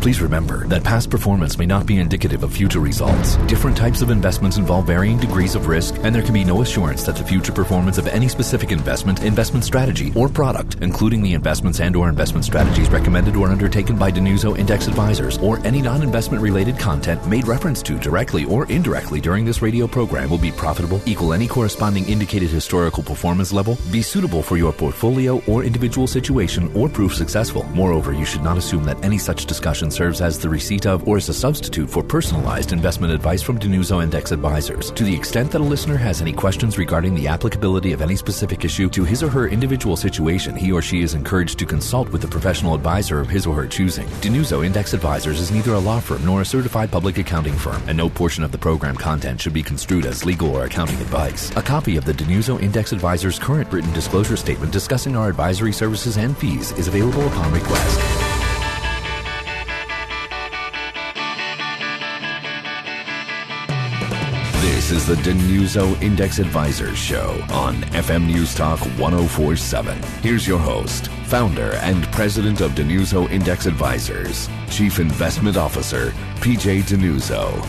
Please remember that past performance may not be indicative of future results. Different types of investments involve varying degrees of risk, and there can be no assurance that the future performance of any specific investment, investment strategy, or product, including the investments and or investment strategies recommended or undertaken by DiNuzzo Index Advisors, or any non-investment related content made reference to directly or indirectly during this radio program will be profitable, equal any corresponding indicated historical performance level, be suitable for your portfolio or individual situation, or prove successful. Moreover, you should not assume that any such discussion serves as the receipt of or as a substitute for personalized investment advice from DiNuzzo Index Advisors. To the extent that a listener has any questions regarding the applicability of any specific issue to his or her individual situation, he or she is encouraged to consult with a professional advisor of his or her choosing. DiNuzzo Index Advisors is neither a law firm nor a certified public accounting firm, and no portion of the program content should be construed as legal or accounting advice. A copy of the DiNuzzo Index Advisors current written disclosure statement discussing our advisory services and fees is available upon request. Is the DiNuzzo Index Advisors Show on FM News Talk 1047. Here's your host, founder and president of DiNuzzo Index Advisors, Chief Investment Officer, PJ DiNuzzo.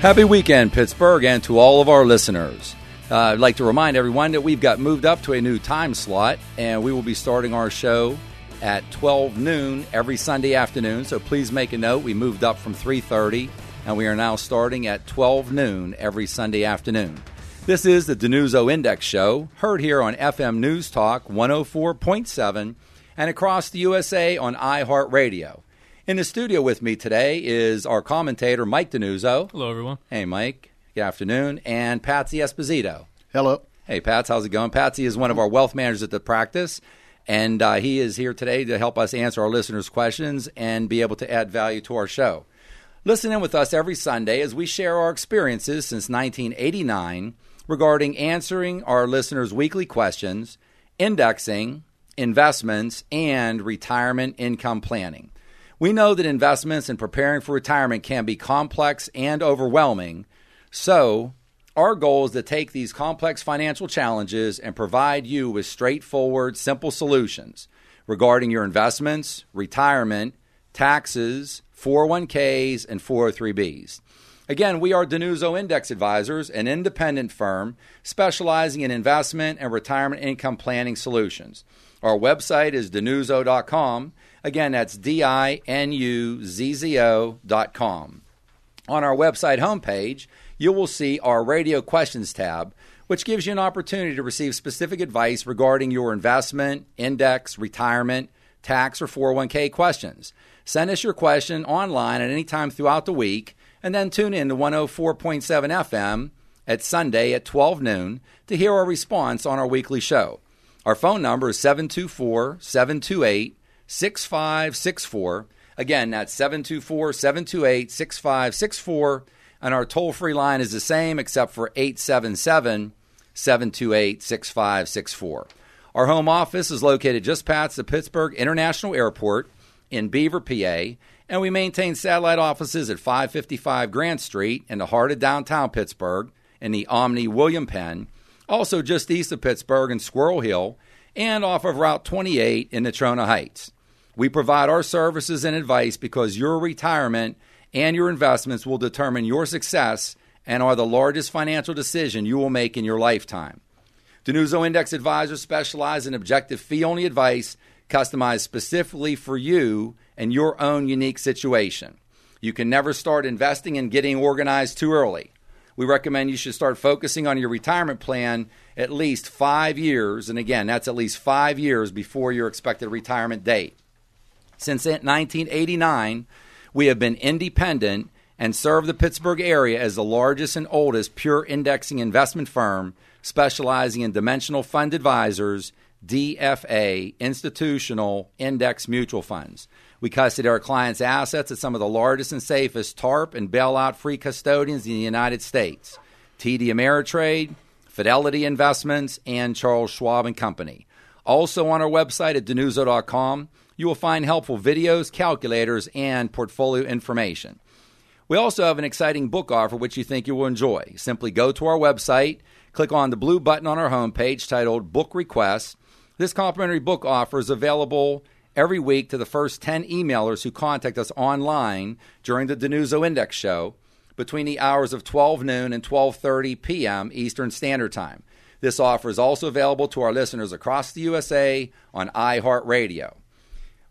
Happy weekend, Pittsburgh, and to all of our listeners. Uh, I'd like to remind everyone that we've got moved up to a new time slot, and we will be starting our show at 12 noon every Sunday afternoon. So please make a note. We moved up from 3:30 and we are now starting at 12 noon every Sunday afternoon. This is the DiNuzzo Index Show, heard here on FM News Talk 104.7 and across the USA on iHeartRadio. In the studio with me today is our commentator, Mike DiNuzzo. Hello, everyone. Hey, Mike. Good afternoon. And Patsy Esposito. Hello. Hey, Pats. How's it going? Patsy is one of our wealth managers at the practice, and uh, he is here today to help us answer our listeners' questions and be able to add value to our show. Listen in with us every Sunday as we share our experiences since 1989 regarding answering our listeners' weekly questions, indexing, investments, and retirement income planning. We know that investments and preparing for retirement can be complex and overwhelming, so our goal is to take these complex financial challenges and provide you with straightforward, simple solutions regarding your investments, retirement, taxes, 401ks, and 403bs. Again, we are DiNuzzo Index Advisors, an independent firm specializing in investment and retirement income planning solutions. Our website is dinuzzo.com. Again, that's D I N U Z Z O.com. On our website homepage, you will see our radio questions tab, which gives you an opportunity to receive specific advice regarding your investment, index, retirement, tax, or 401k questions. Send us your question online at any time throughout the week, and then tune in to 104.7 FM at Sunday at 12 noon to hear our response on our weekly show. Our phone number is 724 728 6564. Again, that's 724 728 6564. And our toll free line is the same except for 877 728 6564. Our home office is located just past the Pittsburgh International Airport in Beaver, PA, and we maintain satellite offices at 555 Grant Street in the heart of downtown Pittsburgh in the Omni William Penn, also just east of Pittsburgh in Squirrel Hill, and off of Route 28 in Natrona Heights. We provide our services and advice because your retirement and your investments will determine your success and are the largest financial decision you will make in your lifetime. DiNuzzo Index Advisors specialize in objective fee only advice customized specifically for you and your own unique situation. You can never start investing and getting organized too early. We recommend you should start focusing on your retirement plan at least five years, and again, that's at least five years before your expected retirement date. Since 1989, we have been independent and serve the Pittsburgh area as the largest and oldest pure indexing investment firm specializing in dimensional fund advisors DFA, institutional index mutual funds. We custody our clients' assets at some of the largest and safest TARP and bailout free custodians in the United States TD Ameritrade, Fidelity Investments, and Charles Schwab and Company. Also on our website at dinuzzo.com, you will find helpful videos, calculators, and portfolio information. We also have an exciting book offer which you think you will enjoy. Simply go to our website, click on the blue button on our homepage titled Book Requests, this complimentary book offer is available every week to the first 10 emailers who contact us online during the DiNuzzo Index Show between the hours of 12 noon and 12:30 p.m. Eastern Standard Time. This offer is also available to our listeners across the USA on iHeartRadio.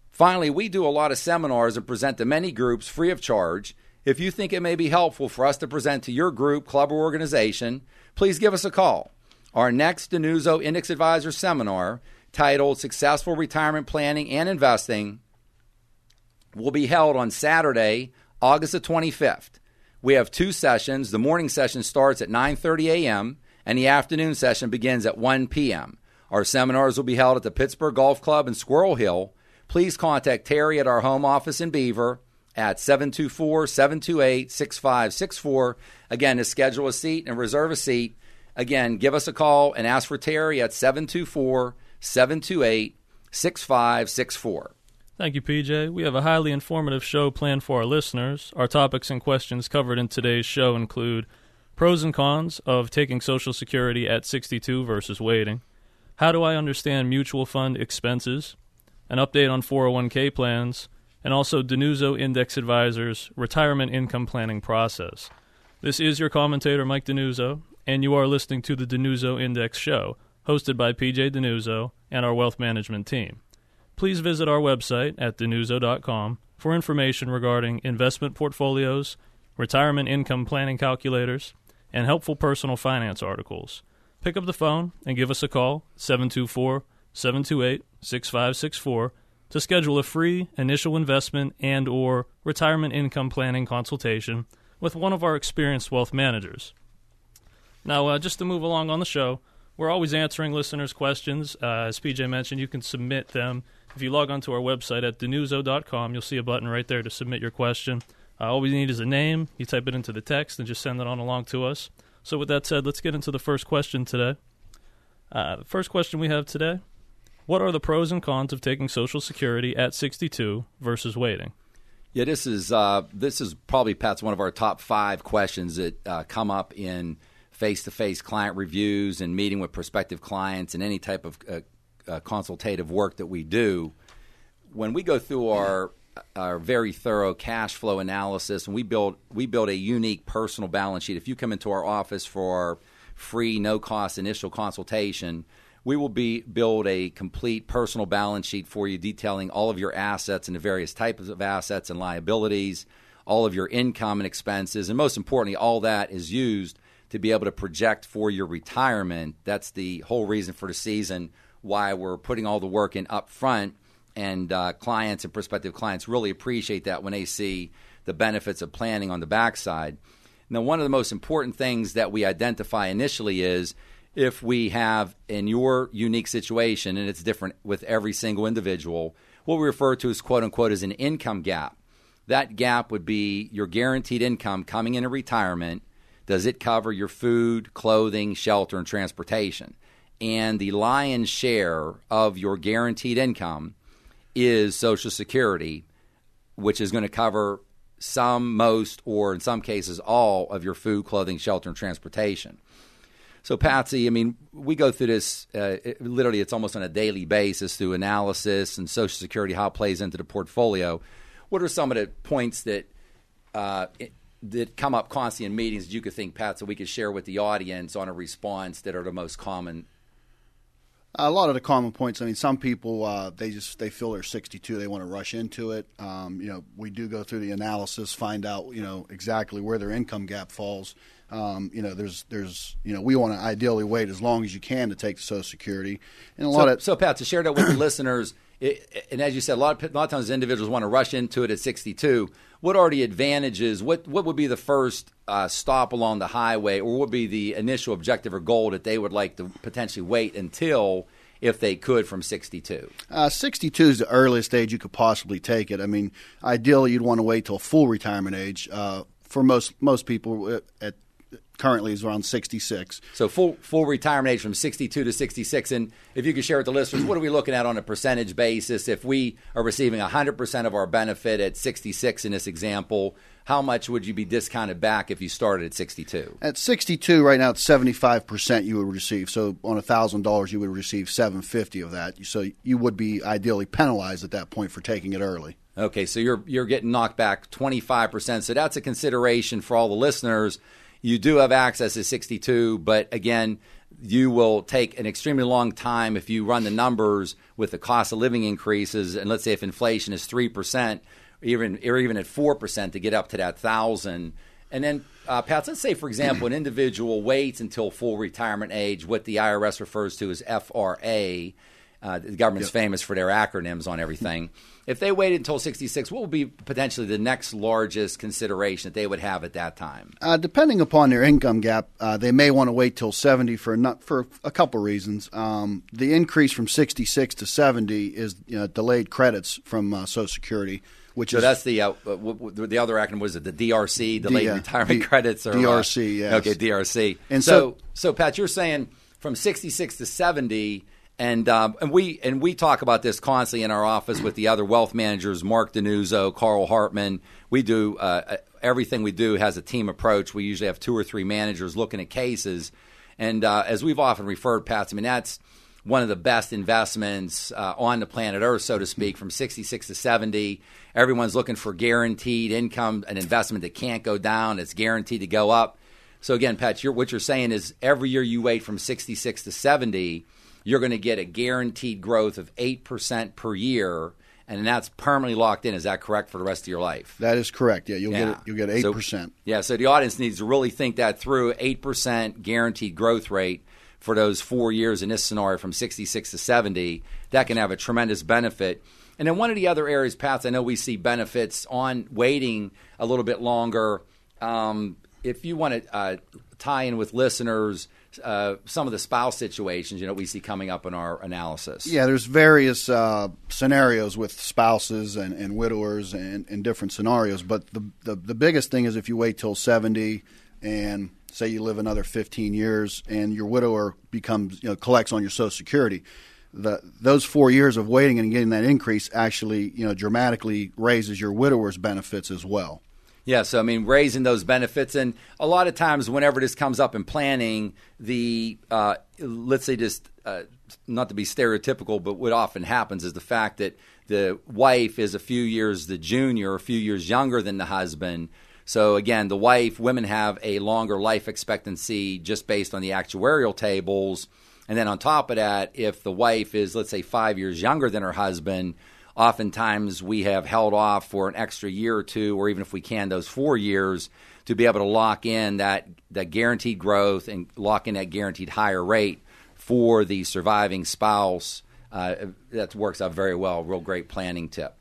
Finally, we do a lot of seminars and present to many groups free of charge. If you think it may be helpful for us to present to your group, club, or organization, please give us a call. Our next DiNuzzo Index Advisor seminar, titled Successful Retirement Planning and Investing, will be held on Saturday, August the 25th. We have two sessions. The morning session starts at 9:30 a.m. and the afternoon session begins at 1 p.m. Our seminars will be held at the Pittsburgh Golf Club in Squirrel Hill. Please contact Terry at our home office in Beaver at 724-728-6564 again to schedule a seat and reserve a seat. Again, give us a call and ask for Terry at 724-728-6564. Thank you, PJ. We have a highly informative show planned for our listeners. Our topics and questions covered in today's show include pros and cons of taking Social Security at 62 versus waiting, how do I understand mutual fund expenses, an update on 401k plans, and also DiNuzzo Index Advisors retirement income planning process. This is your commentator, Mike DiNuzzo, and you are listening to the DiNuzzo Index Show, hosted by PJ DiNuzzo and our wealth management team please visit our website at dinuzzo.com for information regarding investment portfolios, retirement income planning calculators, and helpful personal finance articles. Pick up the phone and give us a call, 724 728 6564, to schedule a free initial investment and or retirement income planning consultation with one of our experienced wealth managers. Now, uh, just to move along on the show, we're always answering listeners' questions. Uh, as PJ mentioned, you can submit them if you log onto our website at dinuzzo.com, you'll see a button right there to submit your question. Uh, all we need is a name. You type it into the text and just send it on along to us. So, with that said, let's get into the first question today. Uh, the first question we have today What are the pros and cons of taking Social Security at 62 versus waiting? Yeah, this is uh, this is probably Pat's one of our top five questions that uh, come up in face-to-face client reviews and meeting with prospective clients and any type of uh, uh, consultative work that we do, when we go through our our very thorough cash flow analysis, and we build we build a unique personal balance sheet. If you come into our office for free, no cost initial consultation, we will be build a complete personal balance sheet for you, detailing all of your assets and the various types of assets and liabilities, all of your income and expenses, and most importantly, all that is used to be able to project for your retirement. That's the whole reason for the season why we're putting all the work in up front. And uh, clients and prospective clients really appreciate that when they see the benefits of planning on the backside. Now, one of the most important things that we identify initially is if we have in your unique situation, and it's different with every single individual, what we refer to as quote unquote as an income gap. That gap would be your guaranteed income coming into retirement. Does it cover your food, clothing, shelter, and transportation? and the lion's share of your guaranteed income is Social Security, which is going to cover some, most, or in some cases all of your food, clothing, shelter, and transportation. So, Patsy, I mean, we go through this uh, it, literally, it's almost on a daily basis through analysis and Social Security, how it plays into the portfolio. What are some of the points that uh, that come up constantly in meetings that you could think, Pat, so we could share with the audience on a response that are the most common a lot of the common points. I mean, some people uh, they just they feel they're 62, they want to rush into it. Um, you know, we do go through the analysis, find out you know exactly where their income gap falls. Um, you know, there's there's you know we want to ideally wait as long as you can to take the Social Security, and a lot of so Pat to share that with the listeners. It, and as you said, a lot of a lot of times individuals want to rush into it at 62. What are the advantages? What what would be the first uh, stop along the highway, or what would be the initial objective or goal that they would like to potentially wait until? if they could from 62? Uh, 62 is the earliest age you could possibly take it. I mean, ideally, you'd want to wait till full retirement age. Uh, for most most people, uh, at currently is around 66. So full full retirement age from 62 to 66. And if you could share with the listeners, what are we looking at on a percentage basis? If we are receiving 100% of our benefit at 66 in this example, how much would you be discounted back if you started at 62? At 62 right now, it's 75% you would receive. So on $1,000, you would receive 750 of that. So you would be ideally penalized at that point for taking it early. Okay, so you're you're getting knocked back 25%. So that's a consideration for all the listeners. You do have access to 62, but again, you will take an extremely long time if you run the numbers with the cost of living increases and let's say if inflation is 3%, even or even at four percent to get up to that thousand. And then, uh, Pat, let's say, for example, an individual waits until full retirement age, what the IRS refers to as FRA. Uh, the government's yep. famous for their acronyms on everything. If they waited until 66, what would be potentially the next largest consideration that they would have at that time? Uh, depending upon their income gap, uh, they may want to wait till 70 for not, for a couple reasons. Um, the increase from 66 to 70 is you know, delayed credits from uh, Social Security which so is that's the uh, w- w- the other acronym was it the DRC, delayed D, uh, retirement D, credits, or DRC? Uh, yes. Okay, DRC. And so, so, so Pat, you're saying from 66 to 70. And um, and we and we talk about this constantly in our office with the other wealth managers, Mark DiNuzzo, Carl Hartman. We do uh, uh, everything we do has a team approach. We usually have two or three managers looking at cases, and uh, as we've often referred, Pat, I mean that's one of the best investments uh, on the planet Earth, so to speak, from 66 to 70. Everyone's looking for guaranteed income, an investment that can't go down, it's guaranteed to go up. So, again, Pat, you're, what you're saying is every year you wait from 66 to 70, you're going to get a guaranteed growth of 8% per year. And that's permanently locked in. Is that correct for the rest of your life? That is correct. Yeah, you'll yeah. get you'll get eight percent. So, yeah, so the audience needs to really think that through. Eight percent guaranteed growth rate for those four years in this scenario from 66 to 70, that can have a tremendous benefit. And then one of the other areas, Pat, I know we see benefits on waiting a little bit longer. Um, if you want to uh, tie in with listeners, uh, some of the spouse situations, you know, we see coming up in our analysis. Yeah, there's various uh, scenarios with spouses and, and widowers and, and, different scenarios. But the, the, the biggest thing is if you wait till 70 and say you live another 15 years and your widower becomes you know collects on your social security the, those four years of waiting and getting that increase actually you know dramatically raises your widower's benefits as well yeah, so I mean, raising those benefits, and a lot of times, whenever this comes up in planning, the uh, let's say just uh, not to be stereotypical, but what often happens is the fact that the wife is a few years the junior, a few years younger than the husband, so again, the wife, women have a longer life expectancy just based on the actuarial tables. And then on top of that, if the wife is, let's say, five years younger than her husband, oftentimes we have held off for an extra year or two, or even if we can, those four years to be able to lock in that, that guaranteed growth and lock in that guaranteed higher rate for the surviving spouse. Uh, that works out very well. Real great planning tip.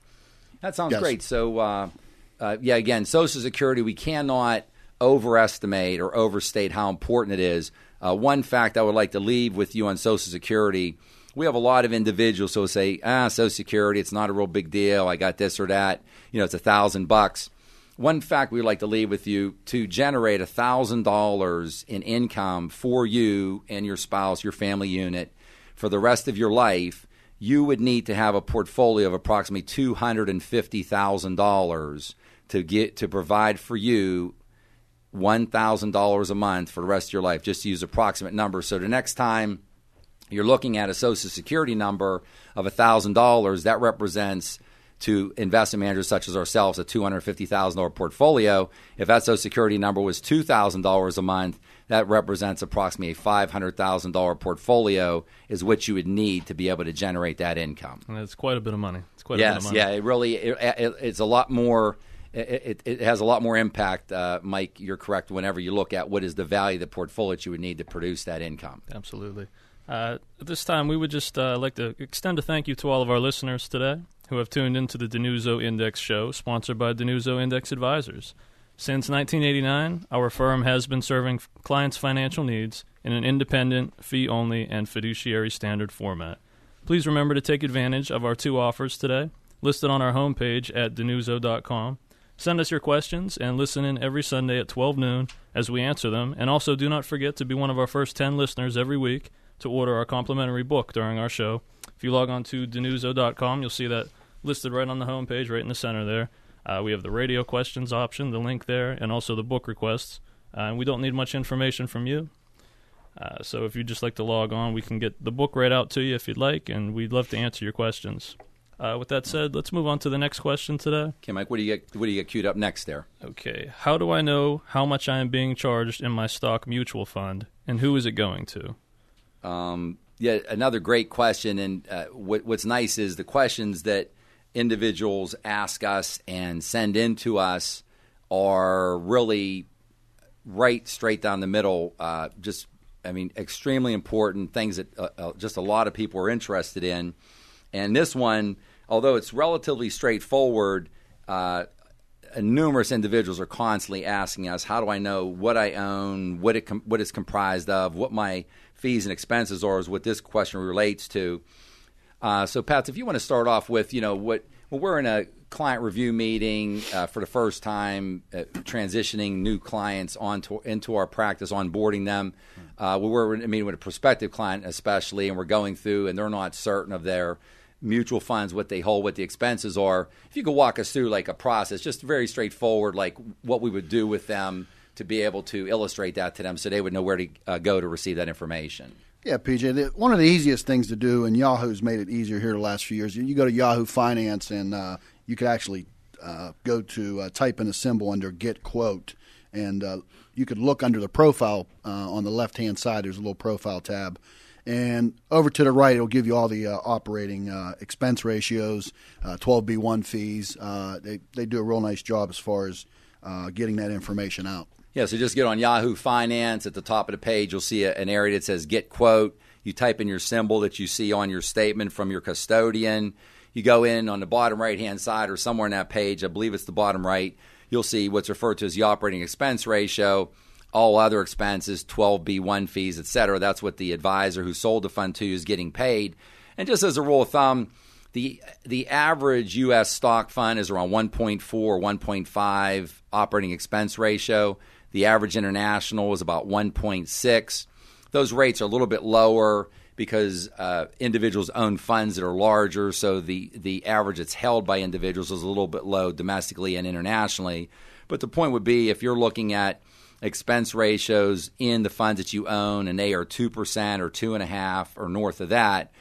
That sounds yes. great. So, uh, uh, yeah, again, Social Security, we cannot overestimate or overstate how important it is. Uh, one fact I would like to leave with you on Social Security we have a lot of individuals who say, ah, Social Security, it's not a real big deal. I got this or that. You know, it's a thousand bucks. One fact we'd like to leave with you to generate a thousand dollars in income for you and your spouse, your family unit, for the rest of your life you would need to have a portfolio of approximately two hundred and fifty thousand dollars to get to provide for you one thousand dollars a month for the rest of your life. Just use approximate numbers. So the next time you're looking at a Social Security number of thousand dollars, that represents to investment managers such as ourselves a $250,000 portfolio. If that Social Security number was $2,000 a month, that represents approximately a $500,000 portfolio is what you would need to be able to generate that income. And that's quite a bit of money. It's quite yes, a bit of money. yeah, it really it, it, it's a lot more it, it, has a lot more impact, uh, Mike. You're correct. Whenever you look at what is the value of the portfolio that you would need to produce that income. Absolutely. Uh, at this time, we would just uh, like to extend a thank you to all of our listeners today who have tuned into the DiNuzzo Index show, sponsored by DiNuzzo Index Advisors. Since 1989, our firm has been serving clients' financial needs in an independent, fee only, and fiduciary standard format. Please remember to take advantage of our two offers today, listed on our homepage at dinuzzo.com. Send us your questions and listen in every Sunday at 12 noon as we answer them. And also, do not forget to be one of our first 10 listeners every week to order our complimentary book during our show. If you log on to dinuzzo.com, you'll see that listed right on the homepage, right in the center there. Uh, we have the radio questions option, the link there, and also the book requests. Uh, and we don't need much information from you. Uh, so if you'd just like to log on, we can get the book right out to you if you'd like, and we'd love to answer your questions. Uh, with that said, let's move on to the next question today. Okay, Mike, what do you get? What do you get queued up next there? Okay, how do I know how much I am being charged in my stock mutual fund, and who is it going to? Um, yeah, another great question. And uh, what, what's nice is the questions that individuals ask us and send in to us are really right straight down the middle. Uh, just, I mean, extremely important things that uh, uh just a lot of people are interested in. And this one although it's relatively straightforward, uh, numerous individuals are constantly asking us, "How do I know what I own, what it com- what it's comprised of, what my fees and expenses are?" Is what this question relates to. Uh, so, Pat, if you want to start off with, you know, what well, we're in a client review meeting uh, for the first time, uh, transitioning new clients onto into our practice, onboarding them. Uh, we were in a meeting with a prospective client, especially, and we're going through, and they're not certain of their mutual funds, what they hold, what the expenses are. If you could walk us through like a process, just very straightforward, like what we would do with them to be able to illustrate that to them so they would know where to uh, go to receive that information. Yeah, PJ. One of the easiest things to do, and Yahoo's made it easier here the last few years. You go to Yahoo Finance, and uh, you could actually uh, go to uh, type in a symbol under Get Quote, and uh, you could look under the profile uh, on the left hand side. There's a little profile tab, and over to the right, it'll give you all the uh, operating uh, expense ratios, uh, 12B1 fees. They, they do a real nice job as far as getting that information out. Yeah, so just get on Yahoo Finance. At the top of the page, you'll see a, an area that says Get Quote. You type in your symbol that you see on your statement from your custodian. You go in on the bottom right hand side or somewhere on that page, I believe it's the bottom right, you'll see what's referred to as the operating expense ratio all other expenses, 12B1 fees, et cetera. That's what the advisor who sold the fund to you is getting paid. And just as a rule of thumb, the the average U.S. stock fund is around 1.4 or 1.5 operating expense ratio. The average international is about 1.6. Those rates are a little bit lower because uh, individuals own funds that are larger, so the the average that's held by individuals is a little bit low domestically and internationally. But the point would be if you're looking at expense ratios in the funds that you own and they are 2% or 2.5 or north of that,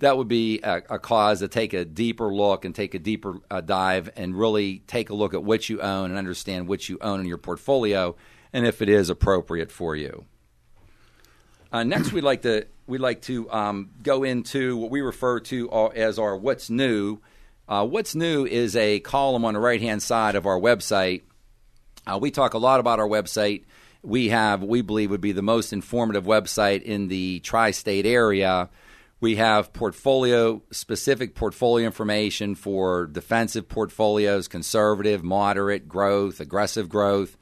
that would be a, a, cause to take a deeper look and take a deeper uh, dive and really take a look at what you own and understand what you own in your portfolio and if it is appropriate for you. Uh, next, we'd like to we'd like to um, go into what we refer to as our "What's New." Uh, What's New is a column on the right hand side of our website uh, we talk a lot about our website. We have, we believe, would be the most informative website in the tri state area. We have portfolio specific portfolio information for defensive portfolios, conservative, moderate growth, aggressive growth.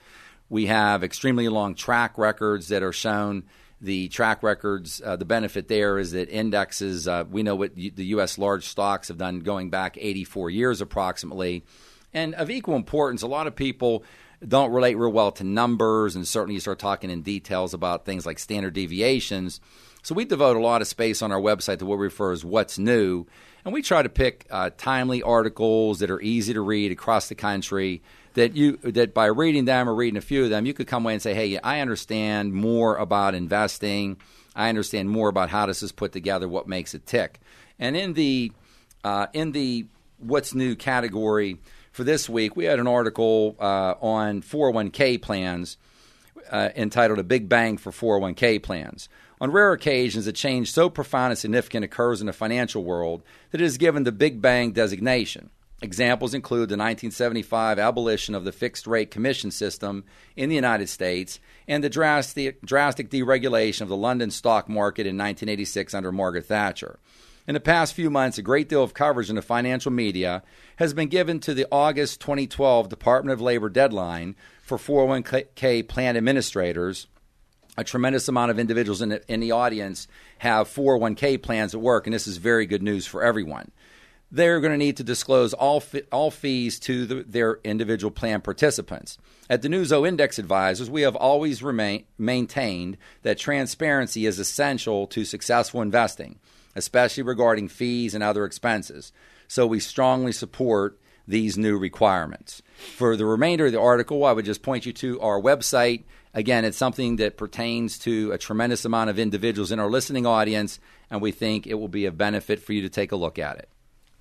We have extremely long track records that are shown. The track records, uh, the benefit there is that indexes, uh, we know what the U.S. large stocks have done going back 84 years approximately. And of equal importance, a lot of people don't relate real well to numbers, and certainly you start talking in details about things like standard deviations. So we devote a lot of space on our website to what we refer as what's new, and we try to pick uh, timely articles that are easy to read across the country. That you that by reading them or reading a few of them, you could come away and say, "Hey, I understand more about investing. I understand more about how this is put together, what makes it tick." And in the uh, in the what's new category, for this week, we had an article uh, on 401k plans uh, entitled A Big Bang for 401k Plans. On rare occasions, a change so profound and significant occurs in the financial world that it is given the Big Bang designation. Examples include the 1975 abolition of the fixed rate commission system in the United States and the drastic, drastic deregulation of the London stock market in 1986 under Margaret Thatcher. In the past few months, a great deal of coverage in the financial media has been given to the August 2012 Department of Labor deadline for 401k plan administrators. A tremendous amount of individuals in the, in the audience have 401k plans at work, and this is very good news for everyone. They're going to need to disclose all fi- all fees to the, their individual plan participants. At DiNuzzo Index Advisors, we have always remain, maintained that transparency is essential to successful investing, especially regarding fees and other expenses. So we strongly support these new requirements. For the remainder of the article, I would just point you to our website. Again, it's something that pertains to a tremendous amount of individuals in our listening audience, and we think it will be of benefit for you to take a look at it.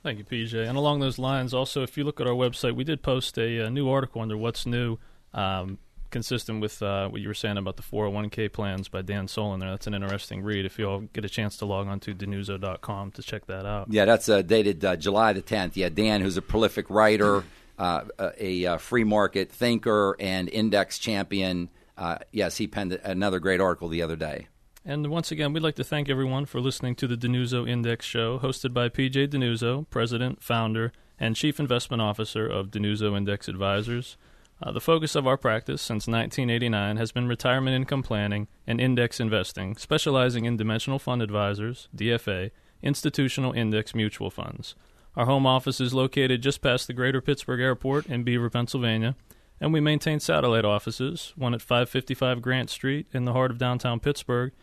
Thank you, PJ. And along those lines, also, if you look at our website, we did post a, a new article under What's New, um, consistent with uh, what you were saying about the 401k plans by Dan Solin there. That's an interesting read if you all get a chance to log on to dinuzzo.com to check that out. Yeah, that's uh, dated uh, July the 10th. Yeah, Dan, who's a prolific writer, uh, a, a, free market thinker, and index champion. Uh, yes, he penned another great article the other day. And once again, we'd like to thank everyone for listening to the DiNuzzo Index Show, hosted by PJ DiNuzzo, President, Founder, and Chief Investment Officer of DiNuzzo Index Advisors. Uh, the focus of our practice since 1989 has been retirement income planning and index investing, specializing in dimensional fund advisors, DFA, institutional index mutual funds. Our home office is located just past the Greater Pittsburgh Airport in Beaver, Pennsylvania, and we maintain satellite offices, one at 555 Grant Street in the heart of downtown Pittsburgh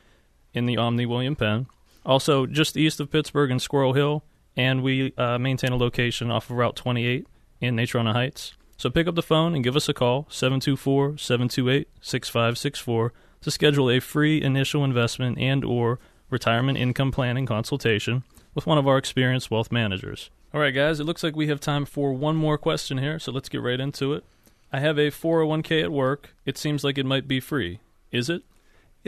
in the Omni William Penn. Also, just east of Pittsburgh in Squirrel Hill, and we uh, maintain a location off of Route 28 in Natrona Heights. So pick up the phone and give us a call, 724 728 6564, to schedule a free initial investment and or retirement income planning consultation with one of our experienced wealth managers. All right, guys, it looks like we have time for one more question here, so let's get right into it. I have a 401k at work. It seems like it might be free. Is it?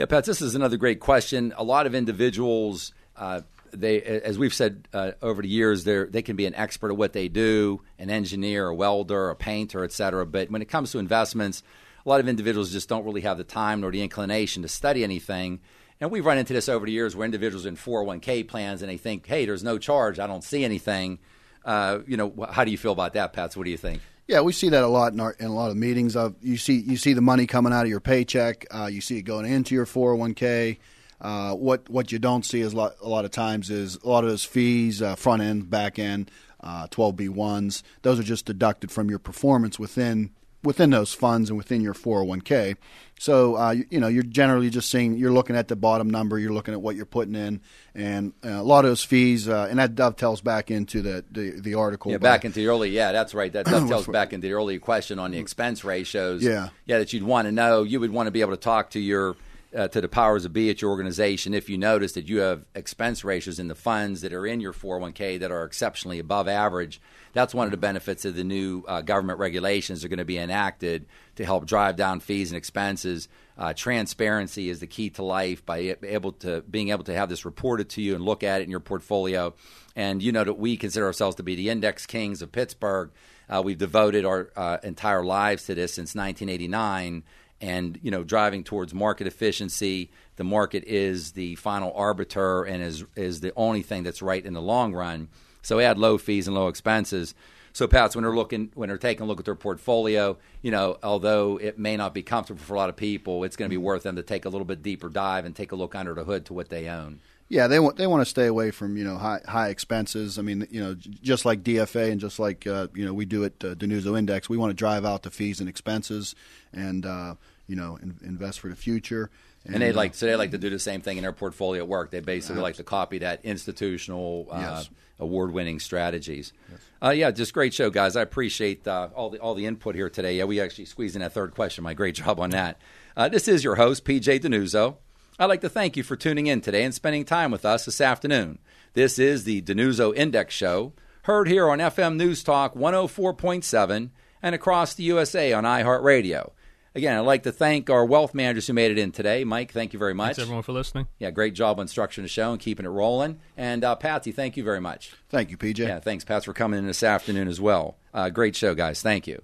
Yeah, Pat, this is another great question. A lot of individuals, uh, they, as we've said uh, over the years, they they can be an expert at what they do, an engineer, a welder, a painter, et cetera. But when it comes to investments, a lot of individuals just don't really have the time nor the inclination to study anything. And we've run into this over the years where individuals in 401k plans and they think, hey, there's no charge, I don't see anything. Uh, you know, how do you feel about that, Pat? What do you think? Yeah, we see that a lot in, our, in a lot of meetings. Of you see you see the money coming out of your paycheck. Uh, you see it going into your four hundred oh one k. Uh, what what you don't see is a lot, a lot of times is a lot of those fees, uh, front end, back end, uh, twelve B ones. Those are just deducted from your performance within within those funds and within your 401k. So uh, you, you, know you're generally just seeing you're looking at the bottom number, you're looking at what you're putting in, and uh, a lot of those fees, uh, and that dovetails back into the the, the article. Yeah, back into the early. Yeah, that's right. That dovetails back into the earlier question on the expense ratios. Yeah, yeah, that you'd want to know. You would want to be able to talk to your uh, to the powers of be at your organization if you notice that you have expense ratios in the funds that are in your 401k that are exceptionally above average. That's one of the benefits of the new uh, government regulations that are going to be enacted to help drive down fees and expenses. Uh, transparency is the key to life by able to being able to have this reported to you and look at it in your portfolio. And you know that we consider ourselves to be the index kings of Pittsburgh. Uh, we've devoted our uh, entire lives to this since 1989 and you know driving towards market efficiency. The market is the final arbiter and is is the only thing that's right in the long run. So add low fees and low expenses. So Pats when they're looking when they're taking a look at their portfolio you know although it may not be comfortable for a lot of people it's going to be worth them to take a little bit deeper dive and take a look under the hood to what they own. Yeah, they want they want to stay away from you know high high expenses. I mean, you know, just like DFA and just like uh, you know we do at uh, DiNuzzo Index, we want to drive out the fees and expenses, and uh, you know, in, invest for the future. And, and they like so they like to do the same thing in their portfolio at work. They basically like to copy that institutional uh, yes. award-winning strategies. Yes. Uh, yeah, just great show, guys. I appreciate uh, all the all the input here today. Yeah, we actually squeezed in that third question. My great job on that. Uh, this is your host, PJ DiNuzzo. I'd like to thank you for tuning in today and spending time with us this afternoon. This is the DiNuzzo Index Show, heard here on FM News Talk 104.7 and across the USA on iHeartRadio. Again, I'd like to thank our wealth managers who made it in today. Mike, thank you very much. Thanks, everyone, for listening. Yeah, great job on structuring the show and keeping it rolling. And uh, Patsy, thank you very much. Thank you, PJ. Yeah, thanks, Pat, for coming in this afternoon as well. Uh, great show, guys. Thank you.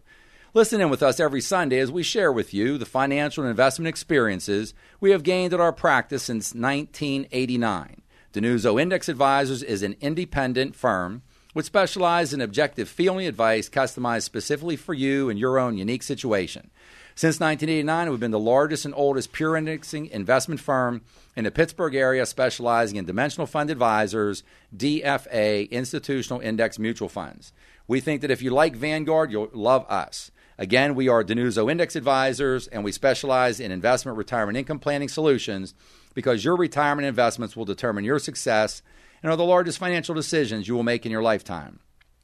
Listen in with us every Sunday as we share with you the financial and investment experiences we have gained at our practice since 1989. DiNuzzo Index Advisors is an independent firm which specializes in objective fee only advice customized specifically for you and your own unique situation. Since 1989, we've been the largest and oldest pure indexing investment firm in the Pittsburgh area, specializing in dimensional fund advisors, DFA, institutional index mutual funds. We think that if you like Vanguard, you'll love us. Again, we are DiNuzzo Index Advisors, and we specialize in investment retirement income planning solutions because your retirement investments will determine your success and are the largest financial decisions you will make in your lifetime.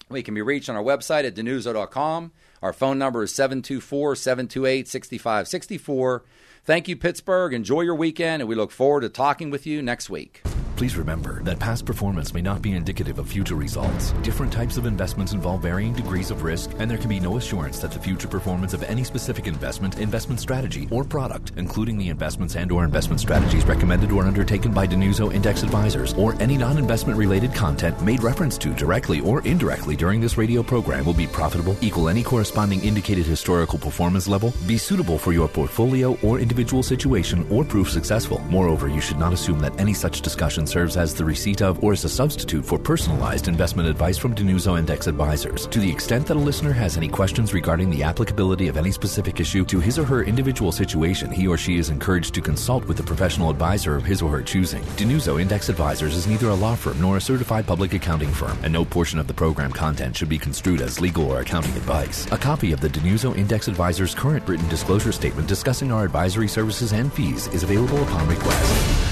We can be reached on our website at dinuzzo.com. Our phone number is 724 728 6564. Thank you, Pittsburgh. Enjoy your weekend, and we look forward to talking with you next week. Please remember that past performance may not be indicative of future results. Different types of investments involve varying degrees of risk, and there can be no assurance that the future performance of any specific investment, investment strategy, or product, including the investments and or investment strategies recommended or undertaken by DiNuzzo Index Advisors, or any non-investment related content made reference to directly or indirectly during this radio program will be profitable, equal any corresponding indicated historical performance level, be suitable for your portfolio or individual situation, or prove successful. Moreover, you should not assume that any such discussion serves as the receipt of or as a substitute for personalized investment advice from DiNuzzo Index Advisors. To the extent that a listener has any questions regarding the applicability of any specific issue to his or her individual situation, he or she is encouraged to consult with a professional advisor of his or her choosing. DiNuzzo Index Advisors is neither a law firm nor a certified public accounting firm, and no portion of the program content should be construed as legal or accounting advice. A copy of the DiNuzzo Index Advisors current written disclosure statement discussing our advisory services and fees is available upon request.